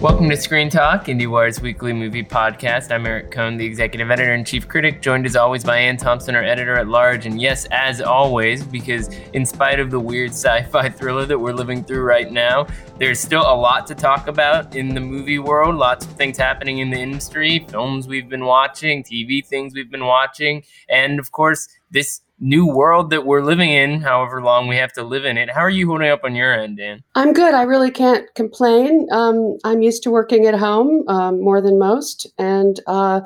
Welcome to Screen Talk, IndieWire's weekly movie podcast. I'm Eric Kohn, the executive editor and chief critic, joined as always by Anne Thompson, our editor at large. And yes, as always, because in spite of the weird sci fi thriller that we're living through right now, there's still a lot to talk about in the movie world, lots of things happening in the industry, films we've been watching, TV things we've been watching, and of course, this new world that we're living in, however long we have to live in it. How are you holding up on your end, Dan? I'm good. I really can't complain. Um, I'm used to working at home um, more than most, and uh,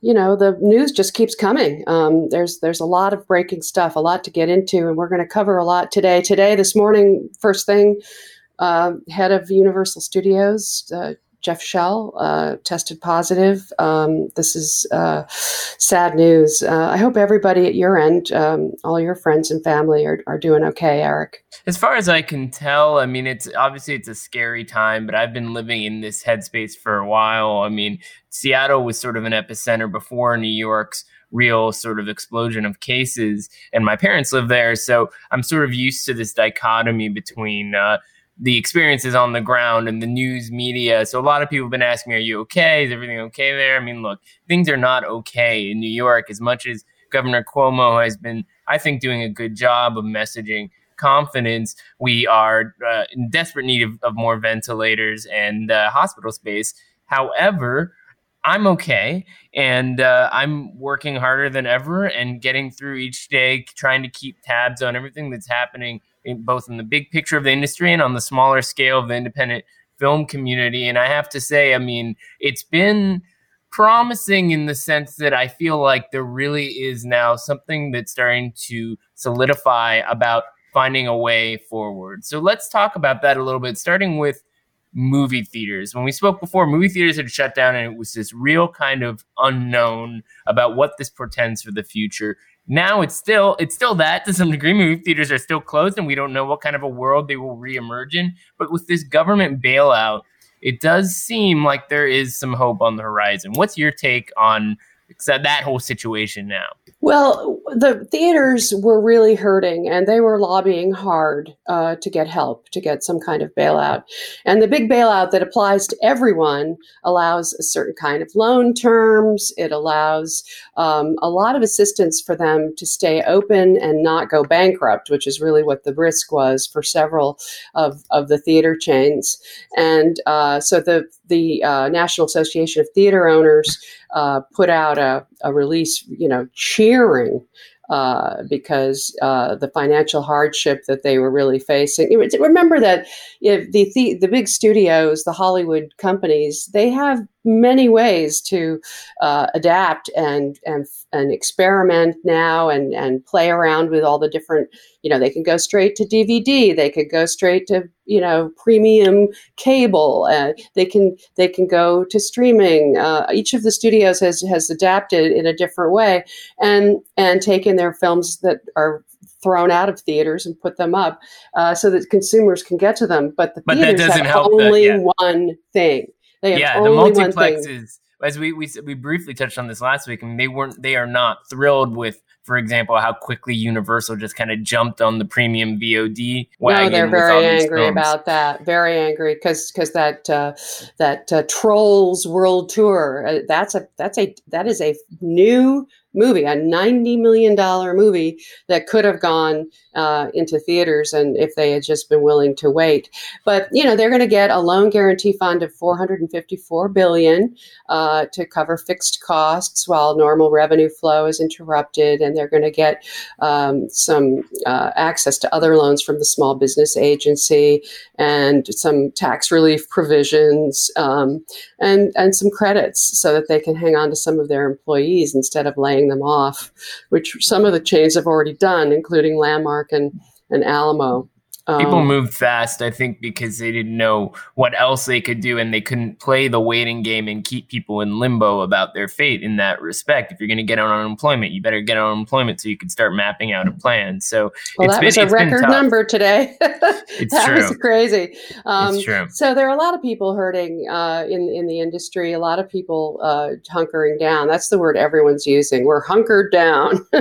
you know the news just keeps coming. Um, there's there's a lot of breaking stuff, a lot to get into, and we're going to cover a lot today. Today, this morning, first thing. Uh, head of Universal Studios, uh, Jeff Shell uh, tested positive. Um, this is uh, sad news. Uh, I hope everybody at your end, um, all your friends and family, are, are doing okay, Eric. As far as I can tell, I mean, it's obviously it's a scary time, but I've been living in this headspace for a while. I mean, Seattle was sort of an epicenter before New York's real sort of explosion of cases, and my parents live there, so I'm sort of used to this dichotomy between uh, the experiences on the ground and the news media. So a lot of people have been asking me, "Are you okay? Is everything okay there?" I mean, look, things are not okay in New York as much as Governor Cuomo has been, I think, doing a good job of messaging confidence. We are uh, in desperate need of, of more ventilators and uh, hospital space. However, I'm okay, and uh, I'm working harder than ever and getting through each day, trying to keep tabs on everything that's happening in, both in the big picture of the industry and on the smaller scale of the independent film community. And I have to say, I mean, it's been promising in the sense that I feel like there really is now something that's starting to solidify about finding a way forward. So let's talk about that a little bit, starting with movie theaters. When we spoke before, movie theaters had shut down and it was this real kind of unknown about what this portends for the future now it's still it's still that to some degree. Movie theaters are still closed, and we don't know what kind of a world they will reemerge in. But with this government bailout, it does seem like there is some hope on the horizon. What's your take on that whole situation now? Well, the theaters were really hurting and they were lobbying hard uh, to get help, to get some kind of bailout. And the big bailout that applies to everyone allows a certain kind of loan terms. It allows um, a lot of assistance for them to stay open and not go bankrupt, which is really what the risk was for several of, of the theater chains. And uh, so the, the uh, National Association of Theater Owners uh, put out a, a release, you know, cheering uh, because uh, the financial hardship that they were really facing. Remember that if the, the the big studios, the Hollywood companies, they have many ways to uh, adapt and and and experiment now and and play around with all the different you know they can go straight to dvd they could go straight to you know premium cable uh, they can they can go to streaming uh, each of the studios has has adapted in a different way and and taken their films that are thrown out of theaters and put them up uh, so that consumers can get to them but the but theaters have only the, yeah. one thing yeah, the multiplexes. As we, we we briefly touched on this last week, mean, they weren't they are not thrilled with, for example, how quickly Universal just kind of jumped on the premium VOD wagon. No, they're very angry about that. Very angry because because that uh, that uh, Trolls World Tour uh, that's a that's a that is a new movie, a $90 million movie that could have gone uh, into theaters and if they had just been willing to wait. But, you know, they're going to get a loan guarantee fund of 454 billion uh, to cover fixed costs while normal revenue flow is interrupted. And they're going to get um, some uh, access to other loans from the Small Business Agency and some tax relief provisions um, and, and some credits so that they can hang on to some of their employees instead of laying them off, which some of the chains have already done, including Landmark and, and Alamo. People Um, moved fast, I think, because they didn't know what else they could do and they couldn't play the waiting game and keep people in limbo about their fate in that respect. If you're going to get on unemployment, you better get on unemployment so you can start mapping out a plan. So Well, it's that been, was a record number today. It's that was true. crazy. Um, it's true. So there are a lot of people hurting uh, in in the industry. A lot of people uh, hunkering down. That's the word everyone's using. We're hunkered down.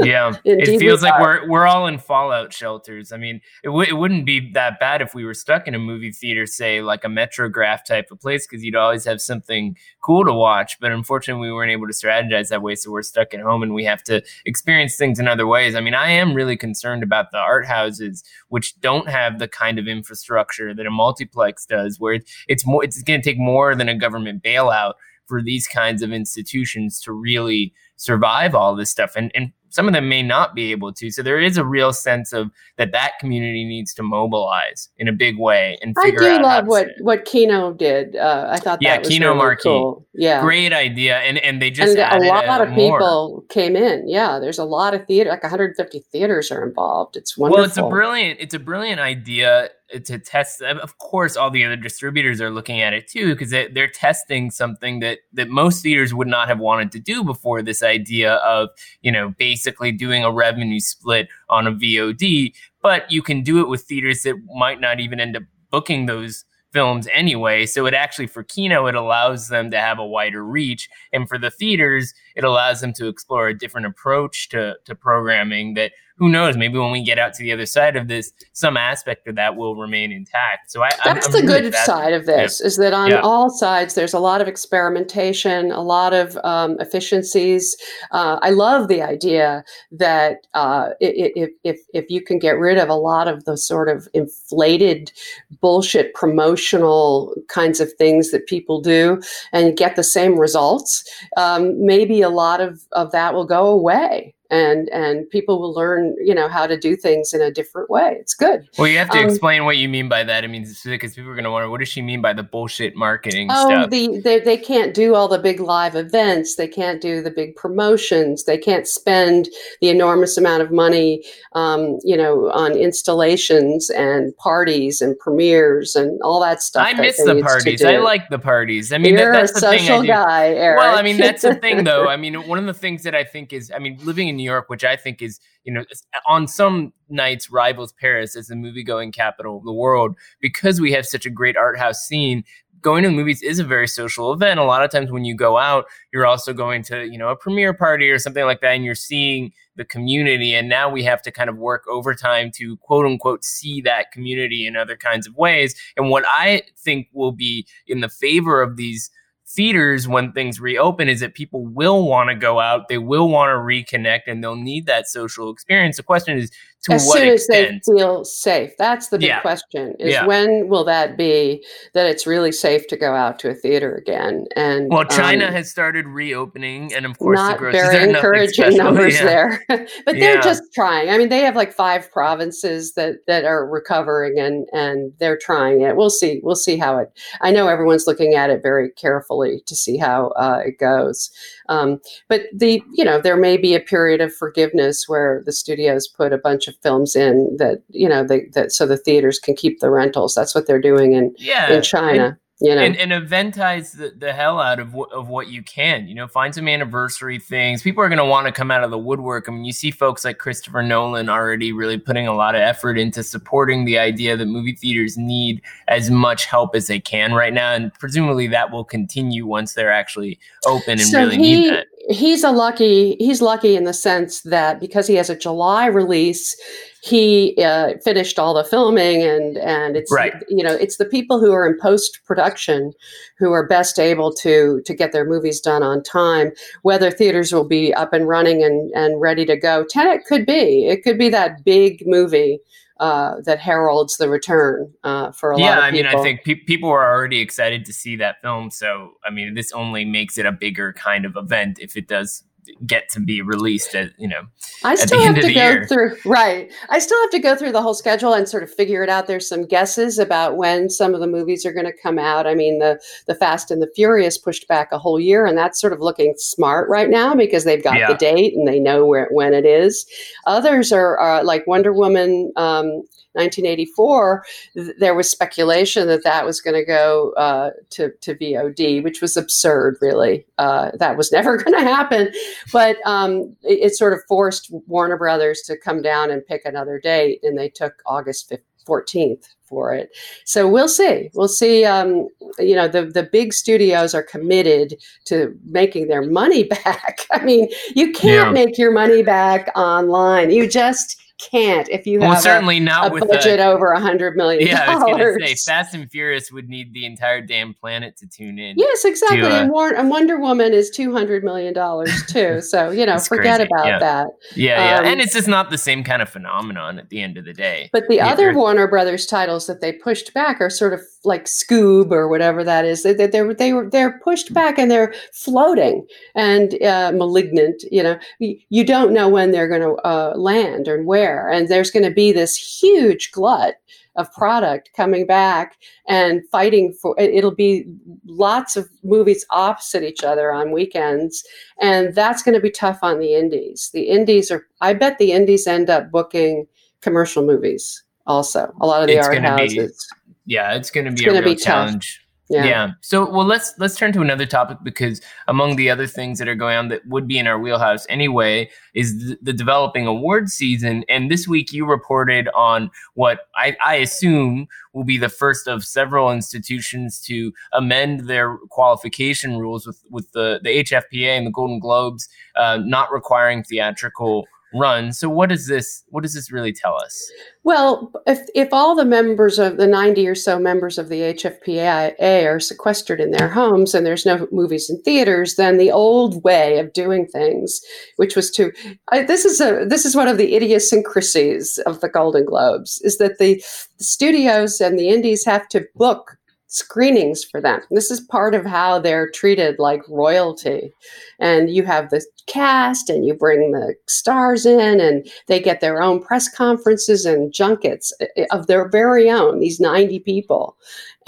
Yeah, Indeed it feels like are. we're we're all in fallout shelters. I mean, it, it wouldn't be that bad if we were stuck in a movie theater, say like a Metrograph type of place, because you'd always have something cool to watch. But unfortunately, we weren't able to strategize that way, so we're stuck at home and we have to experience things in other ways. I mean, I am really concerned about the art houses, which don't have the kind of infrastructure that a multiplex does, where it's it's more it's going to take more than a government bailout for these kinds of institutions to really survive all this stuff and and some of them may not be able to so there is a real sense of that that community needs to mobilize in a big way and I figure do out love what what Kino did. Uh, I thought Yeah, that was Kino really Marquee. cool. Yeah, great idea and and they just and a lot of more. people came in. Yeah, there's a lot of theater. Like 150 theaters are involved. It's wonderful. Well, it's a brilliant it's a brilliant idea to test. Of course, all the other distributors are looking at it too because they, they're testing something that that most theaters would not have wanted to do before. This idea of you know basically doing a revenue split on a VOD, but you can do it with theaters that might not even end up booking those films anyway. So it actually for Kino it allows them to have a wider reach, and for the theaters it allows them to explore a different approach to to programming that who knows? Maybe when we get out to the other side of this, some aspect of that will remain intact. So I, I'm- That's I'm the really good side of this is that on Yeah. all sides there's a lot of experimentation, a lot of um, efficiencies. Uh, I love the idea that uh, if, if if you can get rid of a lot of the sort of inflated bullshit promotional kinds of things that people do and get the same results, um, maybe a lot of, of that will go away. And and people will learn, you know, how to do things in a different way. It's good. Well, you have to Um, explain what you mean by that. I mean, because people are going to wonder, what does she mean by the bullshit marketing Oh, stuff? the they, they can't do all the big live events. They can't do the big promotions. They can't spend the enormous amount of money, um, you know, on installations and parties and premieres and all that stuff. I that miss the parties. I like the parties. I mean, that, You're that's a the thing I social do. guy, Eric. Well, I mean, that's the thing, though. I mean, one of the things that I think is, I mean, living in New York, which I think is, you know, on some nights rivals Paris as the movie going capital of the world, because we have such a great art house scene. Going to the movies is a very social event. A lot of times when you go out, you're also going to, you know, a premiere party or something like that, and you're seeing the community. And now we have to kind of work overtime to quote unquote see that community in other kinds of ways. And what I think will be in the favor of these theaters when things reopen is that people will want to go out, they will want to reconnect, and they'll need that social experience. The question is to as soon as they feel safe. That's the big Yeah. question: is Yeah. when will that be that it's really safe to go out to a theater again? And well, China um, has started reopening, and of course, the not very encouraging numbers Yeah. there but they're just trying i mean they have like five provinces that that are recovering and and they're trying it we'll see we'll see how it i know everyone's looking at it very carefully to see how uh, it goes um, but the you know there may be a period of forgiveness where the studios put a bunch of films in that you know they, that so the theaters can keep the rentals that's what they're doing in Yeah, in and- china you know and, and eventize the, the hell out of what, of what you can. You know, find some anniversary things. People are going to want to come out of the woodwork. I mean, you see folks like Christopher Nolan already really putting a lot of effort into supporting the idea that movie theaters need as much help as they can right now, and presumably that will continue once they're actually open and really he, need that. He's a lucky. He's lucky in the sense that because he has a July release, he uh, finished all the filming and and it's Right. you know it's the people who are in post production who are best able to to get their movies done on time. Whether theaters will be up and running and and ready to go, Tenet could be. It could be that big movie. Uh, that heralds the return uh, for a lot Yeah, of I mean, people. I think pe- people are already excited to see that film. So, I mean, this only makes it a bigger kind of event if it does get to be released at you know I still have to go year. through right. I still have to go through the whole schedule and sort of figure it out. There's some guesses about when some of the movies are going to come out. I mean, the the Fast and the Furious pushed back a whole year, and that's sort of looking smart right now because they've got Yeah. the date and they know where when it is. Others are, are like Wonder Woman. Um, 1984, th- there was speculation that that was going to go uh, to to VOD, which was absurd. Really, uh, that was never going to happen. But um, it, it sort of forced Warner Brothers to come down and pick another date, and they took August 15th 14th for it. So we'll see. We'll see. Um, you know, the the big studios are committed to making their money back. I mean, you can't Yeah. make your money back online. You just can't if you well, have a, not a with budget the, over a hundred million yeah. I was dollars. gonna say Fast and Furious would need the entire damn planet to tune in. Yes, exactly. uh, and, War- and Wonder Woman is two hundred million dollars too. So you know, forget crazy, about yeah. that. yeah, yeah. Um, and it's just not the same kind of phenomenon at the end of the day. But the Yeah, other Warner Brothers titles that they pushed back are sort of like Scoob or whatever that is. They, they, they're they were they're pushed back and they're floating and uh, malignant. You know, you, don't know when they're going to uh, land and where, and there's going to be this huge glut of product coming back and fighting for it- it'll be lots of movies opposite each other on weekends and that's going to be tough on the indies the indies are i bet the indies end up booking commercial movies also a lot of the It's art houses yeah, it's going to be a real be tough. challenge. yeah. Yeah. So, well, let's let's turn to another topic because among the other things that are going on that would be in our wheelhouse anyway is the, the developing award season. And this week, you reported on what I, I assume will be the first of several institutions to amend their qualification rules with with the the HFPA and the Golden Globes uh, not requiring theatrical run. So, what does this what does this really tell us? Well, if if all the members of the 90 or so members of the HFPA are sequestered in their homes and there's no movies in theaters, then the old way of doing things, which was to I, this is a this is one of the idiosyncrasies of the Golden Globes, is that the, the studios and the indies have to book screenings for them. This is part of how they're treated like royalty. And you have the cast and you bring the stars in and they get their own press conferences and junkets eh, of their very own these 90 people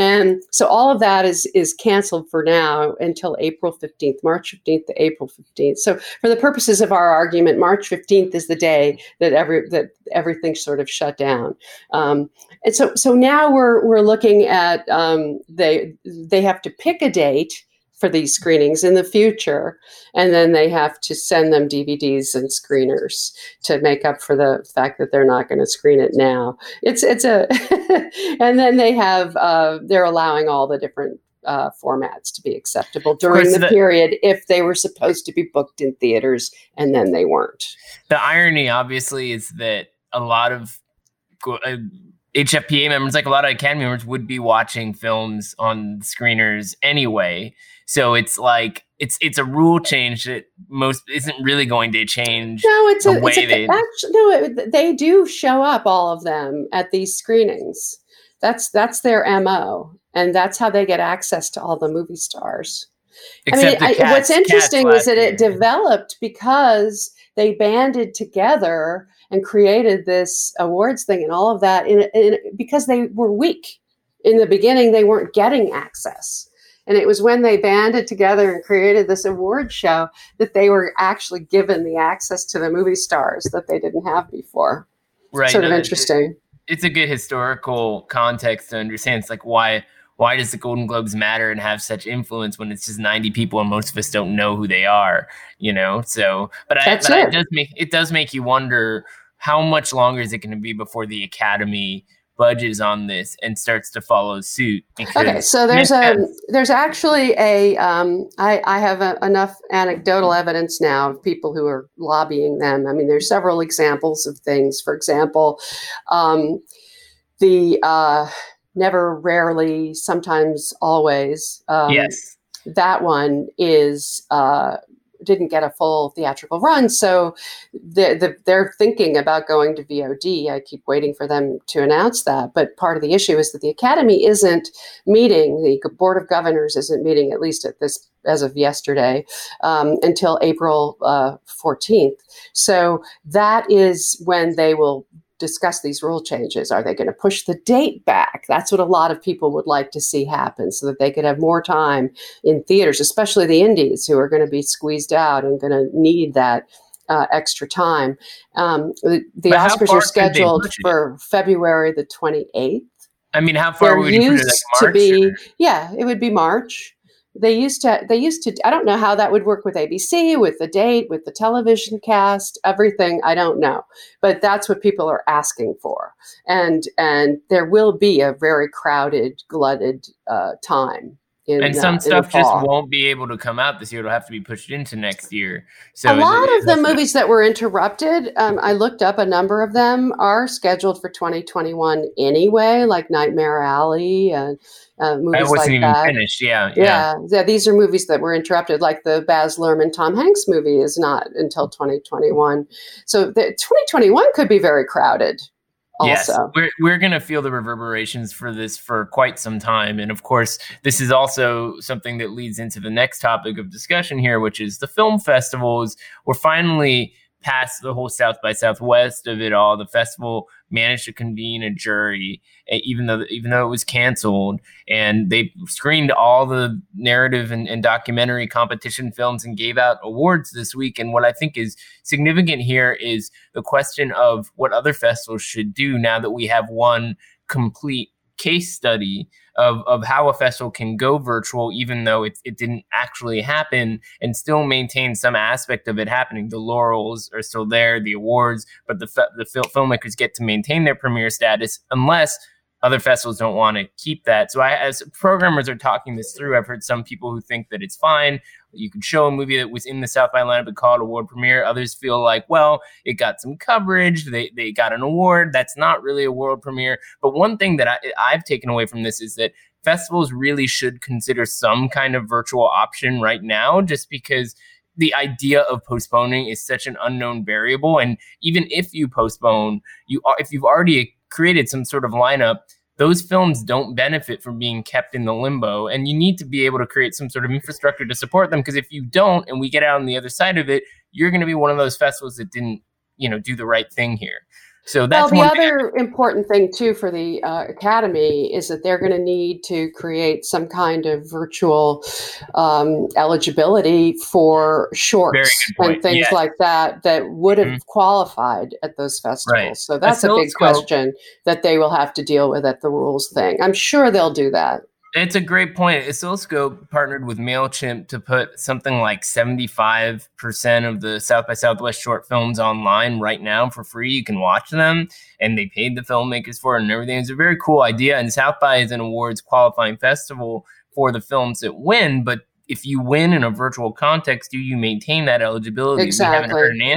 and so all of that is is canceled for now until april 15th march 15th to april 15th so for the purposes of our argument march 15th is the day that every that everything sort of shut down. Um, and so so now we're we're looking at um, they they have to pick a date for these screenings in the future and then they have to send them DVDs and screeners to make up for the fact that they're not going to screen it now. It's it's a and then they have uh, they're allowing all the different uh, formats to be acceptable during course, the the- period if they were supposed to be booked in theaters and then they weren't. the irony obviously is that a lot of uh, HFPA members, like a lot of Academy members, would be watching films on screeners anyway. So it's like it's it's a rule change that most isn't really going to change. No, it's the a, way it's a they- actually, no. It, they do show up all of them at these screenings. That's that's their mo, and that's how they get access to all the movie stars. Except I mean, I, what's interesting is that it year. developed because they banded together and created this awards thing and all of that in, in, because they were weak in the beginning. They weren't getting access. And it was when they banded together and created this award show that they were actually given the access to the movie stars that they didn't have before. right. sort of no, it- interesting. it's a good historical context to understand. It's like why why does the Golden Globes matter and have such influence when it's just ninety people and most of us don't know who they are, you know? So, but I but it. it does make it does make you wonder how much longer is it going to be before the Academy budges on this and starts to follow suit? Okay, so there's a there's actually a um, I, I have a, enough anecdotal evidence now of people who are lobbying them. I mean, there's several examples of things. For example, um, the uh, never, rarely, sometimes, always. Um, yes, that one is uh, didn't get a full theatrical run. So the, the, they're thinking about going to VOD. I keep waiting for them to announce that. But part of the issue is that the Academy isn't meeting, the Board of Governors isn't meeting, at least at this as of yesterday, um, until April uh, 14th. So that is when they will discuss these rule changes. Are they going to push the date back? That's what a lot of people would like to see happen so that they could have more time in theaters, especially the indies who are going to be squeezed out and going to need that. Uh, extra time. Um, the, the Oscars are scheduled for February the 28th. I mean, how far They're would you put it? Like March, to be, or? yeah, it would be March they used to they used to i don't know how that would work with abc with the date with the television cast everything i don't know. But that's what people are asking for. And and there will be a very crowded glutted uh, time and some stuff just won't be able to come out this year. It'll have to be pushed into next year. So a lot it, of the movies that were interrupted, um, I looked up a number of them are scheduled for 2021 anyway, like Nightmare Alley and uh, movies wasn't like even that. finished. Yeah, yeah, yeah, yeah. These are movies that were interrupted, like the Baz Luhrmann Tom Hanks movie is not until 2021. So the 2021 could be very crowded. Also. Yes, we're we're gonna feel the reverberations for this for quite some time, and of course, this is also something that leads into the next topic of discussion here, which is the film festivals. We're finally past the whole South by Southwest of it all. The festival managed to convene a jury, even though even though it was canceled, and they screened all the narrative and, and, documentary competition films and gave out awards this week. And what I think is significant here is the question of what other festivals should do now that we have one complete case study of, of how a festival can go virtual, even though it, it didn't actually happen, and still maintain some aspect of it happening. The laurels are still there, the awards, but the, the filmmakers get to maintain their premiere status unless other festivals don't want to keep that. So I, as programmers are talking this through, I've heard some people who think that it's fine. You could show a movie that was in the South by lineup but call it a world premiere. Others feel like, well, it got some coverage. They, they got an award. That's not really a world premiere. But one thing that I, I've taken away from this is that festivals really should consider some kind of virtual option right now, just because the idea of postponing is such an unknown variable. And even if you postpone, you are, if you've already created some sort of lineup, those films don't benefit from being kept in the limbo. And you need to be able to create some sort of infrastructure to support them. Because if you don't, and we get out on the other side of it, you're going to be one of those festivals that didn't, you know, do the right thing here. So that's well. The other thing. important thing too for the uh, academy is that they're going to need to create some kind of virtual um, eligibility for shorts and things like that that would have mm-hmm. qualified at those festivals. Right. So that's a big question that they will have to deal with at the rules thing. I'm sure they'll do that. It's a great point. Oscilloscope partnered with MailChimp to put something like 75% of the South by Southwest short films online right now for free. You can watch them, and they paid the filmmakers for it and everything. It's a very cool idea. And South by is an awards qualifying festival for the films that win, but if you win in a virtual context, do you maintain that eligibility? Exactly.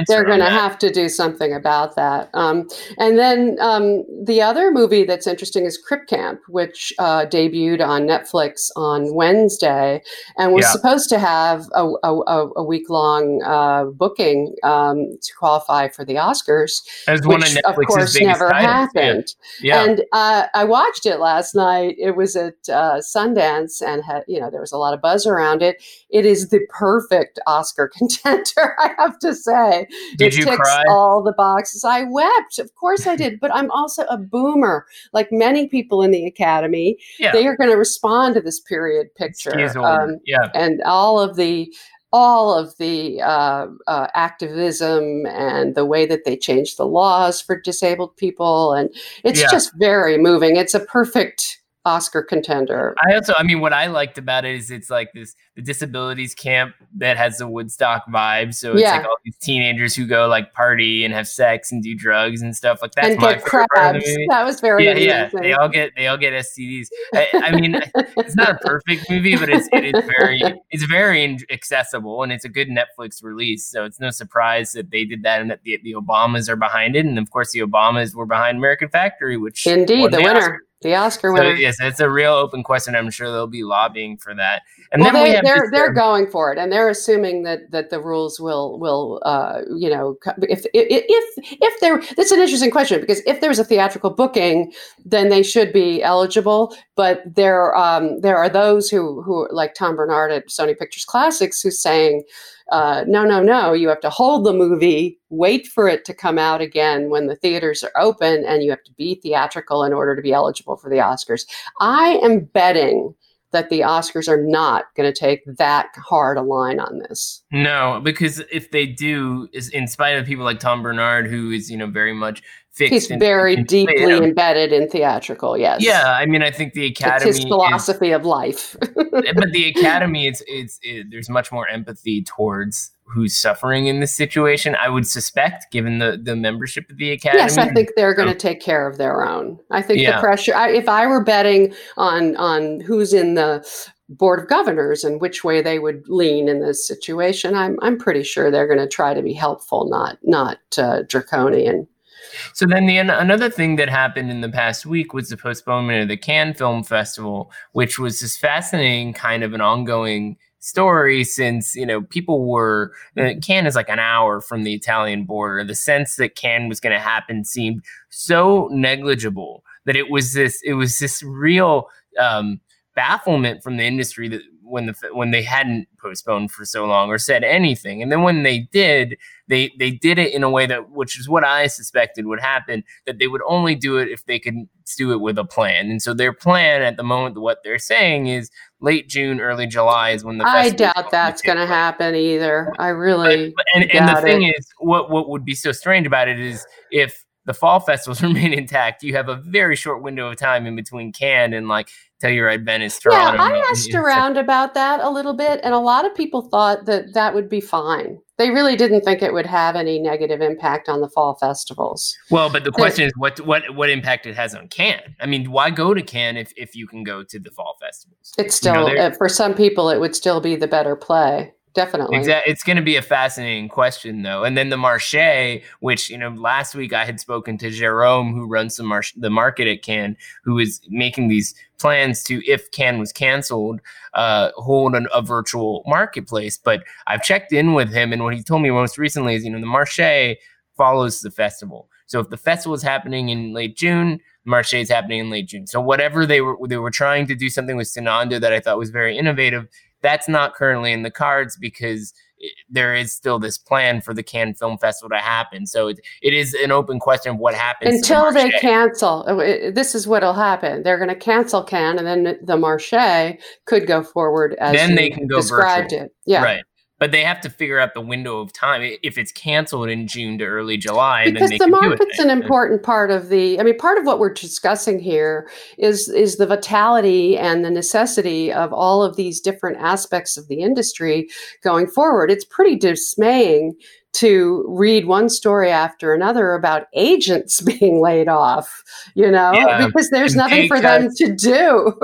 They're going to have to do something about that. Um, and then um, the other movie that's interesting is Crip Camp, which uh, debuted on Netflix on Wednesday and was yeah. supposed to have a, a, a week long uh, booking um, to qualify for the Oscars, As which of, of course never titles. happened. Yeah. yeah. And uh, I watched it last night. It was at uh, Sundance and had, you know there was a lot of buzz around it. It is the perfect Oscar contender, I have to say. Did it you ticks cry? all the boxes. I wept. Of course I did. But I'm also a boomer, like many people in the Academy. Yeah. They are going to respond to this period picture. Um, yeah. And all of the all of the uh, uh, activism and the way that they changed the laws for disabled people. And it's yeah. just very moving. It's a perfect Oscar contender. I also, I mean, what I liked about it is it's like this the disabilities camp that has the Woodstock vibe. So it's yeah. like all these teenagers who go like party and have sex and do drugs and stuff like that. And get crabs. That was very yeah, amazing. yeah. They all get they all get STDs. I, I mean, it's not a perfect movie, but it's it is very it's very accessible and it's a good Netflix release. So it's no surprise that they did that and that the, the Obamas are behind it, and of course the Obamas were behind American Factory, which indeed the winner. Oscar. The Oscar So, winner. yes, it's a real open question. I'm sure they'll be lobbying for that. And well, then we they, have they're they're going for it, and they're assuming that that the rules will will uh, you know if if if if there that's an interesting question because if there's a theatrical booking, then they should be eligible. But there um, there are those who who like Tom Bernard at Sony Pictures Classics who's saying. Uh, no, no, no. You have to hold the movie, wait for it to come out again when the theaters are open, and you have to be theatrical in order to be eligible for the Oscars. I am betting that the Oscars are not going to take that hard a line on this. No, because if they do, is in spite of people like Tom Bernard, who is you know very much fixed. He's very in- deeply embedded in theatrical. Yes. Yeah, I mean, I think the It's Academy, his is- philosophy of life. but the Academy, it's it's it, there's much more empathy towards who's suffering in this situation. I would suspect, given the the membership of the Academy. yes, I think they're going to take care of their own. I think Yeah. the pressure. I, if I were betting on on who's in the board of governors and which way they would lean in this situation, I'm I'm pretty sure they're going to try to be helpful, not not uh, draconian. So then the another thing that happened in the past week was the postponement of the Cannes Film Festival, which was this fascinating kind of an ongoing story since you know people were uh, Cannes is like an hour from the Italian border. The sense that Cannes was going to happen seemed so negligible that it was this it was this real um, bafflement from the industry that when the when they hadn't postponed for so long or said anything, and then when they did, they they did it in a way that which is what I suspected would happen that they would only do it if they could do it with a plan. And so their plan at the moment, what they're saying is late June, early July is when the I doubt that's going to happen either. I really. but- and, and the thing it. is, what what would be so strange about it is if the fall festivals remain intact, you have a very short window of time in between Cannes and like Telluride, Venice, Yeah, I asked and- around about that a little bit, and a lot of people thought that that would be fine. They really didn't think it would have any negative impact on the fall festivals. Well, but the question is what what what impact it has on Cannes. I mean, why go to Cannes if, if you can go to the fall festivals? It's You know, still, uh, for some people, it would still be the better play. Definitely. It's going to be a fascinating question, though. And then the Marché, which you know, last week I had spoken to Jerome, who runs the mar- the market at Cannes, who is making these plans to, if Cannes was canceled, uh, hold an, a virtual marketplace. But I've checked in with him, and what he told me most recently is, you know, the Marché follows the festival. So if the festival is happening in late June, the Marché is happening in late June. So whatever they were, they were trying to do something with Cinando that I thought was very innovative that's not currently in the cards because there is still this plan for the Cannes Film Festival to happen. So it, it is an open question of what happens to the Until they cancel, uh, this is what'll happen. They're going to cancel Cannes, and then the Marché could go forward as Then they can go described virtual. it. Yeah, Right. But they have to figure out the window of time. If it's canceled in June to early July, because then they the market's an important part of the i mean part of what we're discussing here is is the vitality and the necessity of all of these different aspects of the industry going forward it's pretty dismaying to read one story after another about agents being laid off you know Yeah, because there's nothing for them to do.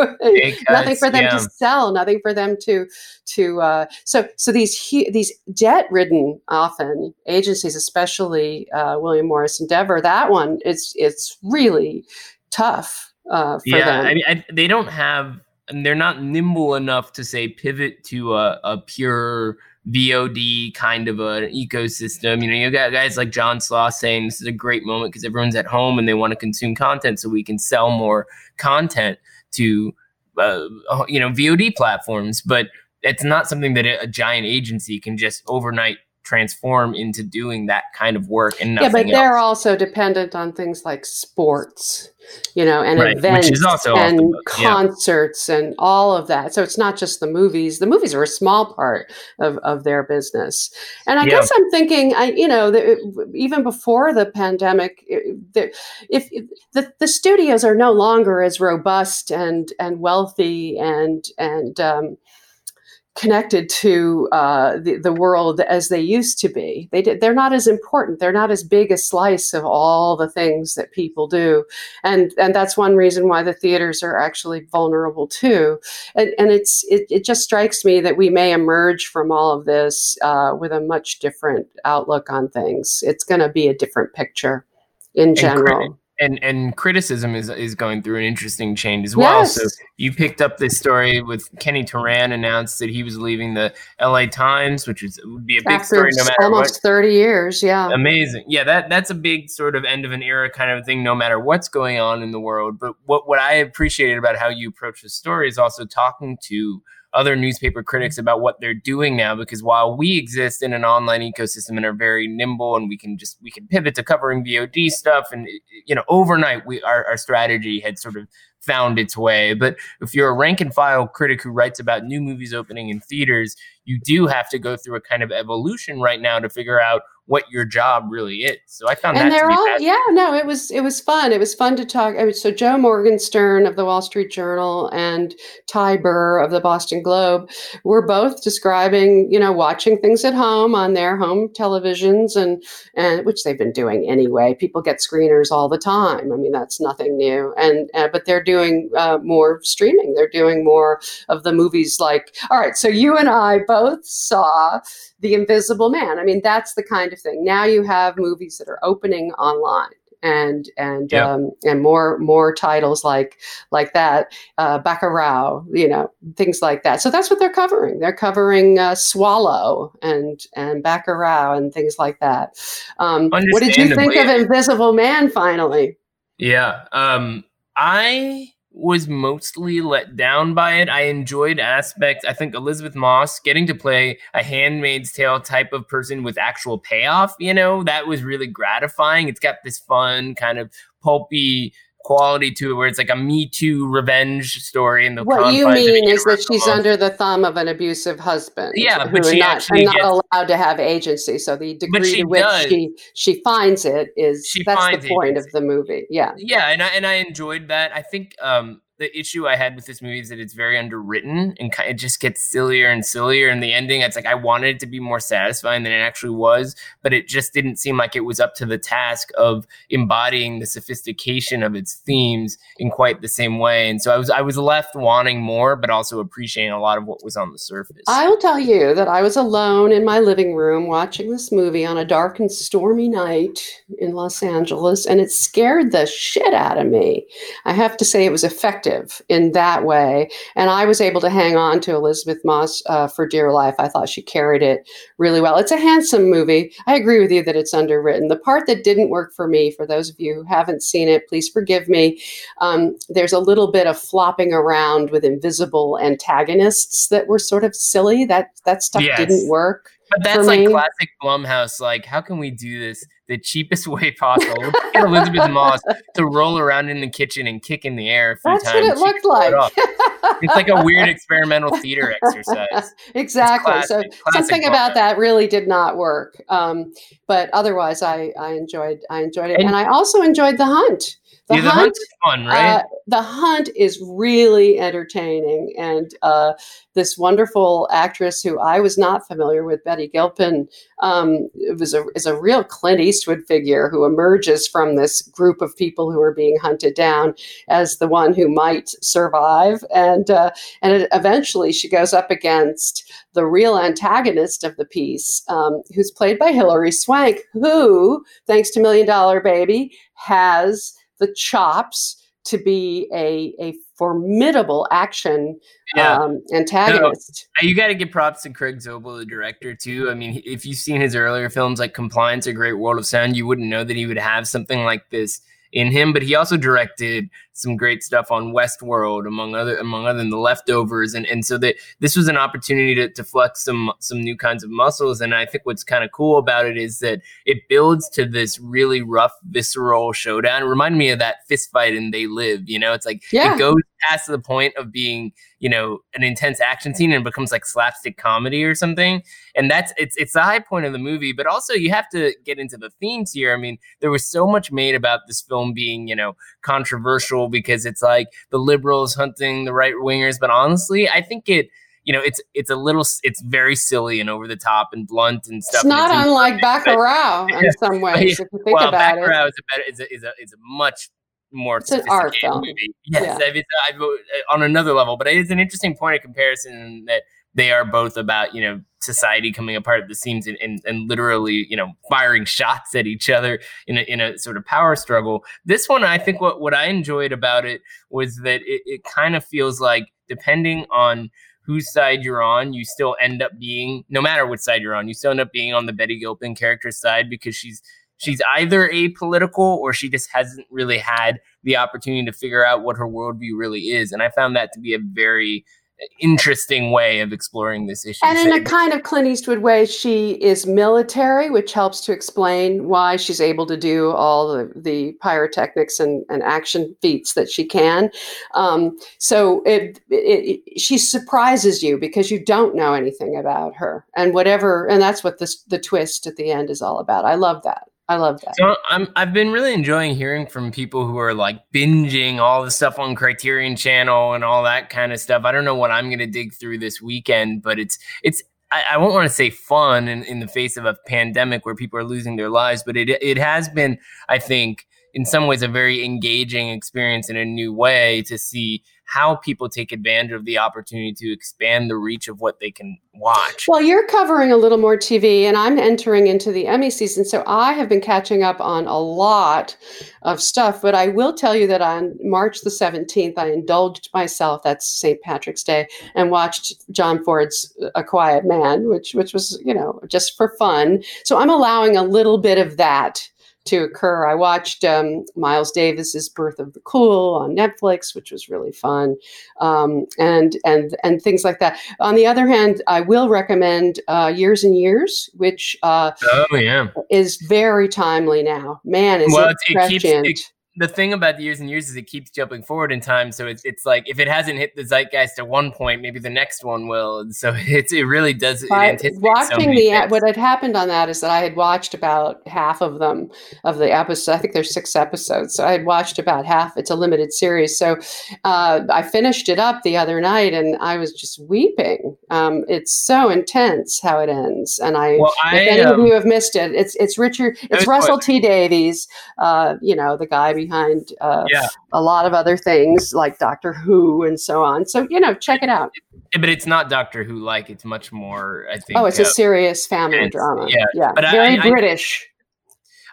Nothing for them yeah. to sell nothing for them to to uh, so so these these debt ridden often agencies especially uh, William Morris Endeavor that one it's it's really tough uh, for yeah, them. I mean, I, they don't have, and they're not nimble enough to say pivot to a, a pure VOD kind of an ecosystem. You know, you got guys like John Sloss saying this is a great moment because everyone's at home and they want to consume content, so we can sell more content to, uh, you know, VOD platforms. But it's not something that a giant agency can just overnight transform into doing that kind of work and yeah but they're else. also dependent on things like sports you know and Right, events is also off the and book, yeah. concerts and all of that so it's not just the movies the movies are a small part of, of their business and i Yeah. guess i'm thinking i you know the, even before the pandemic i- the, if, if the, the studios are no longer as robust and and wealthy and and um, connected to uh, the, the world as they used to be. They did, they're not as important. They're not as big a slice of all the things that people do, and and that's one reason why the theaters are actually vulnerable too. And and it's it, it just strikes me that we may emerge from all of this uh, with a much different outlook on things. It's going to be a different picture in general. And and criticism is is going through an interesting change as well. Yes. So you picked up this story with Kenny Turan announced that he was leaving the L.A. Times, which is would be a big After story no matter almost what. 30 years, yeah. Amazing, yeah. That that's a big sort of end of an era kind of thing, no matter what's going on in the world. But what what I appreciated about how you approach the story is also talking to other newspaper critics mm-hmm. about what they're doing now because while we exist in an online ecosystem and are very nimble and we can just we can pivot to covering VOD stuff and you know overnight we our, our strategy had sort of found its way. But if you're a rank and file critic who writes about new movies opening in theaters you do have to go through a kind of evolution right now to figure out what your job really is. So i found and that to they're all yeah no it was it was fun. It was fun to talk I mean, so joe morgenstern of the wall street journal and ty burr of the boston globe were both describing you know watching things at home on their home televisions and and which they've been doing anyway. People get screeners all the time. I mean that's nothing new. And uh, but they're doing uh, more streaming they're doing more of the movies like all right so you and i both saw the invisible man i mean that's the kind of thing now you have movies that are opening online and and Yeah. um, and more more titles like like that uh, Bacurau, you know things like that. So that's what they're covering. They're covering uh, Swallow and and Bacurau and things like that. Um, what did you think of Invisible Man? Finally, Yeah. Um I was mostly let down by it. I enjoyed aspects. I think Elisabeth Moss getting to play a handmaid's tale type of person with actual payoff, you know, that was really gratifying. It's got this fun kind of pulpy quality to it where it's like a me too revenge story in the what you confines of a mean is that she's under the thumb of an abusive husband. Yeah, who but she not, actually not gets- allowed to have agency. So the degree to which does. she she finds it is She that's the point agency. of the movie. Yeah. yeah and I, and I enjoyed that i think um the issue i had with this movie is that it's very underwritten and it just gets sillier and sillier and the ending. It's like i wanted it to be more satisfying than it actually was but it just didn't seem like it was up to the task of embodying the sophistication of its themes in quite the same way. And so i was i was left wanting more but also appreciating a lot of what was on the surface. I will tell you that I was alone in my living room watching this movie on a dark and stormy night in Los Angeles, and it scared the shit out of me. I have to say it was effective in that way, and I was able to hang on to Elisabeth Moss uh, for dear life. I thought she carried it really well. It's a handsome movie. I agree with you that it's underwritten. The part that didn't work for me, for those of you who haven't seen it, please forgive me. Um, there's a little bit of flopping around with invisible antagonists that were sort of silly. That that stuff Yes. didn't work. But that's like classic Blumhouse. Like, how can we do this the cheapest way possible? Elisabeth Moss to roll around in the kitchen and kick in the air a few That's times. what it She looked like. it. It's like a weird experimental theater exercise. exactly. so classic- classic something about that really did not work. Um, but otherwise, I I enjoyed I enjoyed it, and, And- I also enjoyed the hunt. The yeah, the hunt fun, right? Uh, the hunt is really entertaining, and uh, this wonderful actress who I was not familiar with, Betty Gilpin, um, was a is a real Clint Eastwood figure who emerges from this group of people who are being hunted down as the one who might survive, and uh, and it, eventually she goes up against the real antagonist of the piece, um, who's played by Hilary Swank, who, thanks to Million Dollar Baby, has the chops to be a, a formidable action yeah. um, antagonist. Uh, You got to give props to Craig Zobel, the director, too. I mean, if you've seen his earlier films like Compliance, or Great World of Sound, you wouldn't know that he would have something like this in him. But he also directed some great stuff on Westworld, among other among other than The Leftovers, and and so that this was an opportunity to, to flex some some new kinds of muscles. And I think what's kind of cool about it is that it builds to this really rough, visceral showdown. It reminded me of that fist fight in They Live. You know, it's like Yeah. it goes past the point of being you know an intense action scene and becomes like slapstick comedy or something. And that's it's it's the high point of the movie but also you have to get into the themes here. I mean there was so much made about this film being you know controversial because it's like the liberals hunting the right wingers but honestly i think it you know it's it's a little it's very silly and over the top and blunt and stuff. It's not it's unlike Bacurau in some ways, if you think well, about Bacurau it. is a better is a, is a is a much more It's sophisticated film. movie. Yes, Yeah. I mean, it's, uh, on another level, but it is an interesting point of comparison that they are both about you know society coming apart at the seams and, and, and literally you know firing shots at each other in a, in a sort of power struggle this one i think what, what i enjoyed about it was that it, it kind of feels like depending on whose side you're on you still end up being no matter what side you're on you still end up being on the betty gilpin character side because she's she's either apolitical or she just hasn't really had the opportunity to figure out what her worldview really is and i found that to be a very interesting way of exploring this issue. And in a kind of Clint Eastwood way, she is military, which helps to explain why she's able to do all the, the pyrotechnics and, and action feats that she can. Um, so it, it, it, she surprises you because you don't know anything about her and whatever. And that's what this, the twist at the end is all about. I love that. I love that. So I'm I've been really enjoying hearing from people who are like binging all the stuff on Criterion Channel and all that kind of stuff. I don't know what I'm gonna dig through this weekend, but it's it's I, won't want to say fun in, in the face of a pandemic where people are losing their lives, but it it has been, I think, in some ways a very engaging experience in a new way to see how people take advantage of the opportunity to expand the reach of what they can watch. Well, you're covering a little more TV, and I'm entering into the Emmy season. So I have been catching up on a lot of stuff. But I will tell you that on March the 17th, I indulged myself, that's St. Patrick's Day, and watched John Ford's A Quiet Man, which, which was, you know, just for fun. So I'm allowing a little bit of that to occur. I watched um, Miles Davis's Birth of the Cool on Netflix, which was really fun, um, and and and things like that. On the other hand, I will recommend uh, Years and Years, which uh, oh yeah is very timely now. Man, is well, it, it. Keeps, it, the thing about the years and years is it keeps jumping forward in time. So it's it's like if it hasn't hit the zeitgeist at one point, maybe the next one will. And so it's it really does. It watching so the things. what had happened on that is that I had watched about half of them of the episodes. I think there's six episodes, so I had watched about half. It's a limited series, so uh, I finished it up the other night, and I was just weeping. Um, it's so intense how it ends, and I, well, I if any um, of you have missed it, it's it's Richard, it's Russell T Davies, uh, you know the guy behind uh, yeah. a lot of other things like Doctor Who and so on. So you know, check it out. But it's not Doctor Who like. It's much more. I think. Oh, it's uh, a serious family drama. Yeah, yeah, but very I, British.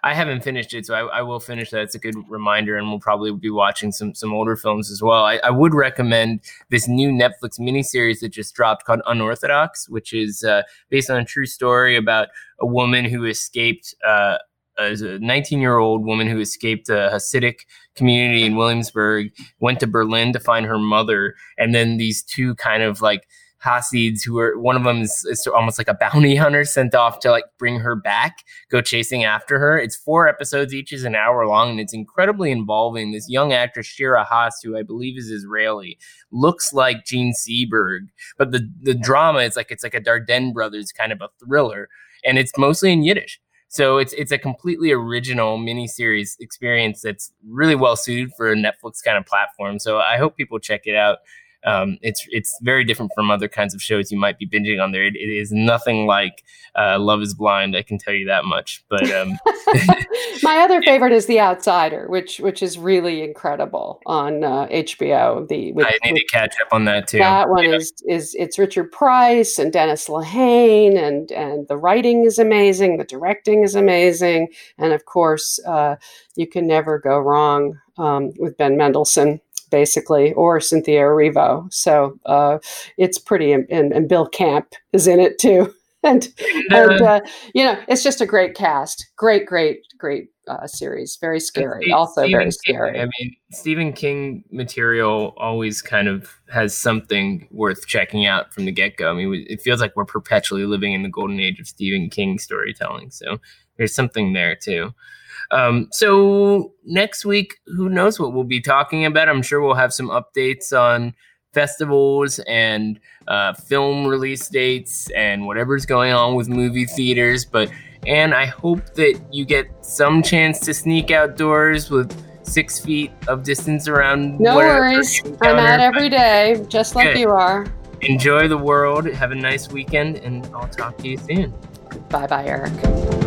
I, I haven't finished it, so I, I, will finish that. It's a good reminder, and we'll probably be watching some some older films as well. I, I would recommend this new Netflix miniseries that just dropped called Unorthodox, which is uh, based on a true story about a woman who escaped uh, Uh, a 19 year old woman who escaped a Hasidic community in Williamsburg, went to Berlin to find her mother, and then these two kind of like Hasids who are one of them is, is, almost like a bounty hunter sent off to like bring her back, go chasing after her. It's four episodes, each is an hour long, and it's incredibly involving. This young actress Shira Haas, who I believe is Israeli, looks like Jean Seberg, but the the drama is like it's like a Dardenne brothers kind of a thriller, and it's mostly in Yiddish. So it's it's a completely original miniseries experience that's really well suited for a Netflix kind of platform. So I hope people check it out. Um, it's it's very different from other kinds of shows you might be binging on there. it, it is nothing like uh, Love Is Blind. I can tell you that much. But um, my other favorite is The Outsider, which which is really incredible on uh, HBO. The with, I need with, to catch up on that too. That one yeah. is is it's Richard Price and Dennis Lehane, and and the writing is amazing, the directing is amazing, and of course, uh, you can never go wrong um, with Ben Mendelsohn basically, or Cynthia Erivo. So uh, it's pretty, and, and, Bill Camp is in it too. and and uh, you know, it's just a great cast. Great, great, great uh, series. Very scary. Steve, also Stephen very scary. King, I mean, Stephen King material always kind of has something worth checking out from the get go. I mean, it feels like we're perpetually living in the golden age of Stephen King storytelling. So there's something there too. Um, so next week, who knows what we'll be talking about? I'm sure we'll have some updates on festivals and uh, film release dates and whatever's going on with movie theaters. But and I hope that you get some chance to sneak outdoors with six feet of distance around. No worries, I'm out every day, just like Good. you are. Enjoy the world. Have a nice weekend, and I'll talk to you soon. Bye, bye, Eric.